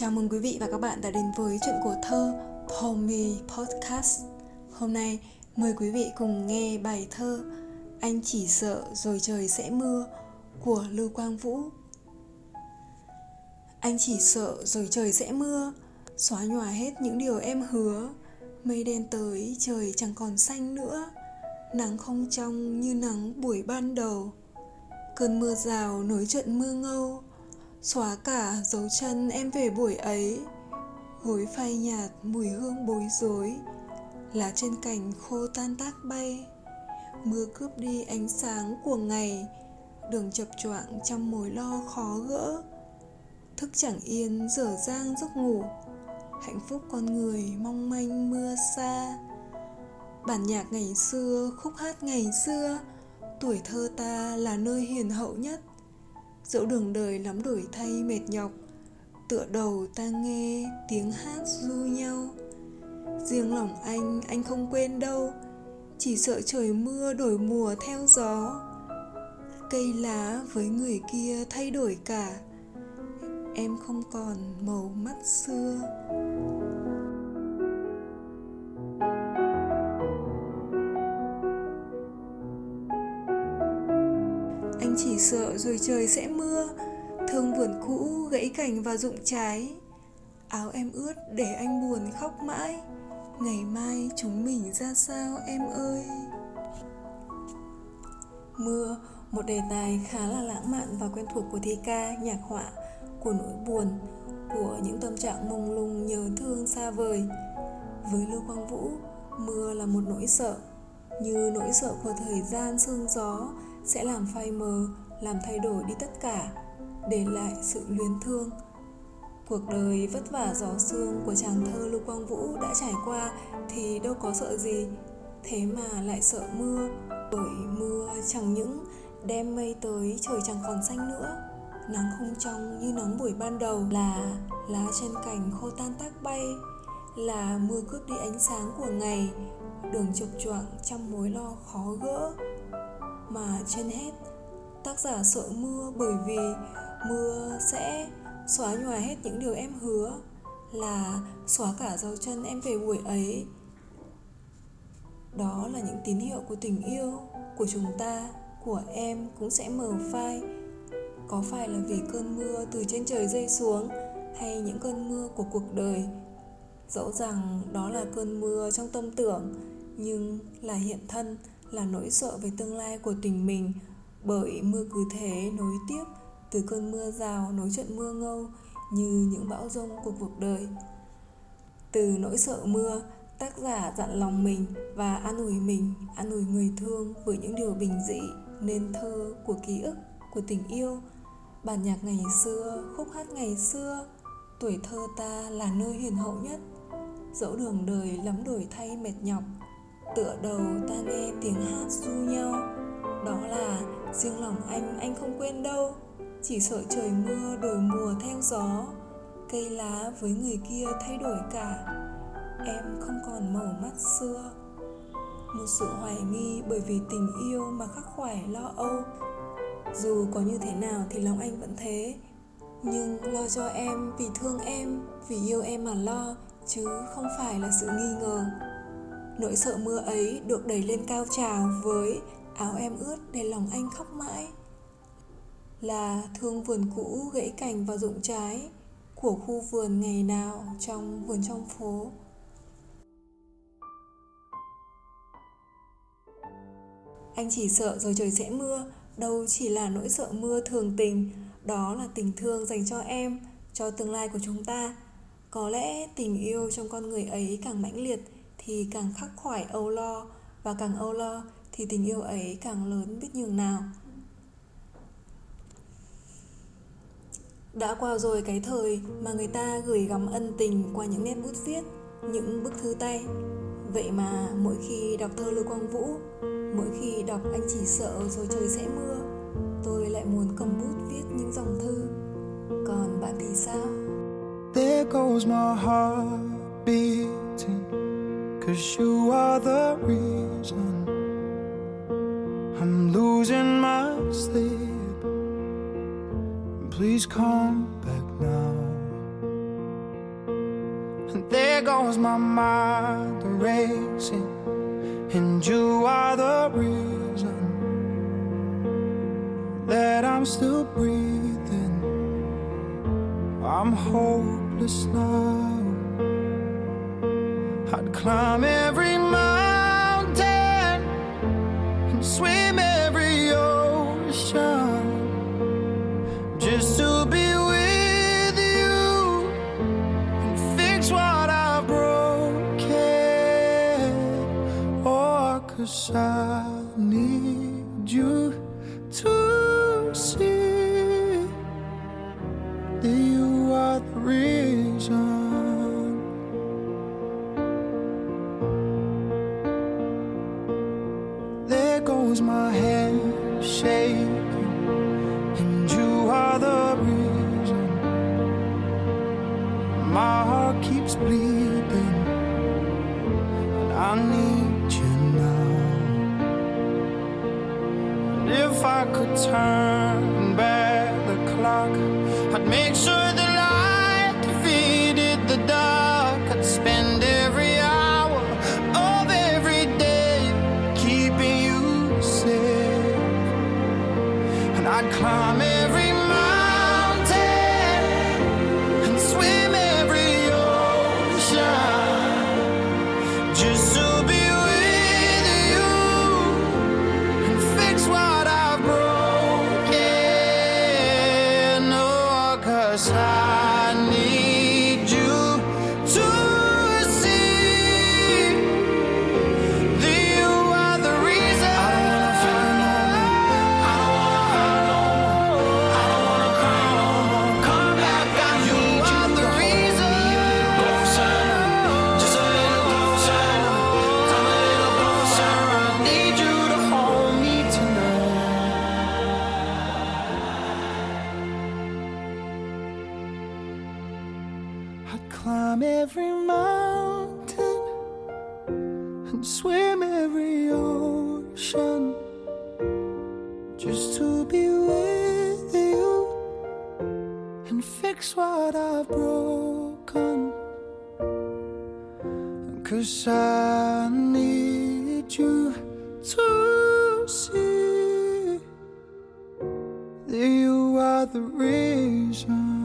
Chào mừng quý vị và các bạn đã đến với chuyện của thơ Pomi Podcast. Hôm nay mời quý vị cùng nghe bài thơ Anh chỉ sợ rồi trời sẽ mưa của Lưu Quang Vũ. Anh chỉ sợ rồi trời sẽ mưa, xóa nhòa hết những điều em hứa. Mây đen tới trời chẳng còn xanh nữa, nắng không trong như nắng buổi ban đầu. Cơn mưa rào nối trận mưa ngâu, xóa cả dấu chân em về buổi ấy. Gối phai nhạt mùi hương bối rối. Lá trên cành khô tan tác bay. Mưa cướp đi ánh sáng của ngày. Đường chập choạng trong mối lo khó gỡ. Thức chẳng yên, dở dang giấc ngủ. Hạnh phúc con người mong manh mưa xa. Bản nhạc ngày xưa khúc hát ngày xưa. Tuổi thơ ta là nơi hiền hậu nhất dẫu đường đời lắm đổi thay mệt nhọc, tựa đầu ta nghe tiếng hát du nhau. Riêng lòng anh anh không quên đâu, chỉ sợ trời mưa đổi mùa theo gió. Cây lá với người kia thay đổi cả, em không còn màu mắt xưa. Chỉ sợ rồi trời sẽ mưa. Thương vườn cũ gãy cành và rụng trái. Áo em ướt để anh buồn khóc mãi. Ngày mai chúng mình ra sao em ơi? Mưa, một đề tài khá là lãng mạn và quen thuộc của thi ca, nhạc họa, của nỗi buồn, của những tâm trạng mông lung nhớ thương xa vời. Với lưu quang vũ, mưa là một nỗi sợ. Như nỗi sợ của thời gian sương gió sẽ làm phai mờ làm thay đổi đi tất cả, để lại sự luyến thương. Cuộc đời vất vả gió sương của chàng thơ lưu quang vũ đã trải qua thì đâu có sợ gì. Thế mà lại sợ mưa, bởi mưa chẳng những đem mây tới trời chẳng còn xanh nữa. Nắng không trong như nắng buổi ban đầu là lá trên cành khô tan tác bay, là mưa cướp đi ánh sáng của ngày, đường chập choạng trong mối lo khó gỡ. Mà trên hết tác giả sợ mưa bởi vì mưa sẽ xóa nhòa hết những điều em hứa, là xóa cả dấu chân em về buổi ấy. Đó là những tín hiệu của tình yêu của chúng ta, của em cũng sẽ mờ phai. Có phải là vì cơn mưa từ trên trời rơi xuống hay những cơn mưa của cuộc đời? Dẫu rằng đó là cơn mưa trong tâm tưởng, nhưng là hiện thân, là nỗi sợ về tương lai của tình mình bởi mưa cứ thế nối tiếp, từ cơn mưa rào nối trận mưa ngâu như những bão rông của cuộc đời. Từ nỗi sợ mưa, tác giả dặn lòng mình và an ủi mình, an ủi người thương với những điều bình dị, nên thơ của ký ức, của tình yêu. Bản nhạc ngày xưa, khúc hát ngày xưa, tuổi thơ ta là nơi hiền hậu nhất. Dẫu đường đời lắm đổi thay mệt nhọc, tựa đầu ta nghe tiếng hát du nhau. Đó là riêng lòng anh anh không quên đâu. Chỉ sợ trời mưa đổi mùa theo gió, cây lá với người kia thay đổi cả. Em không còn màu mắt xưa. Một sự hoài nghi bởi vì tình yêu mà khắc khoải lo âu. Dù có như thế nào thì lòng anh vẫn thế. Nhưng lo cho em vì thương em, vì yêu em mà lo, chứ không phải là sự nghi ngờ. Nỗi sợ mưa ấy được đẩy lên cao trào với áo em ướt để lòng anh khóc mãi. Là thương vườn cũ gãy cành và rụng trái của khu vườn ngày nào trong vườn trong phố. Anh chỉ sợ rồi trời sẽ mưa, đâu chỉ là nỗi sợ mưa thường tình. Đó là tình thương dành cho em, cho tương lai của chúng ta. Có lẽ tình yêu trong con người ấy càng mãnh liệt thì càng khắc khoải âu lo và càng âu lo thì tình yêu ấy càng lớn biết nhường nào. Đã qua rồi cái thời mà người ta gửi gắm ân tình qua những nét bút viết, những bức thư tay. Vậy mà mỗi khi đọc thơ lưu quang vũ, mỗi khi đọc anh chỉ sợ rồi trời sẽ mưa, tôi lại muốn cầm bút viết những dòng thư. Còn bạn thì sao? There goes my heart beating, Cause you are the reason I'm losing my sleep Please come back now And There goes my mind racing, and you are the reason that I'm still breathing. I'm hopeless now. I'd climb every mountain swim every ocean just to be with you and fix what I broken. Oh, cause I need you to see that you are the reason. Bleeding, and I need you now. And if I could turn back the clock, I'd make sure the light defeated the dark. I'd spend every hour of every day keeping you safe. And I'd climb every mountain climb every mountain and swim every ocean just to be with you and fix what I've broken. Cause I need you to see that you are the reason.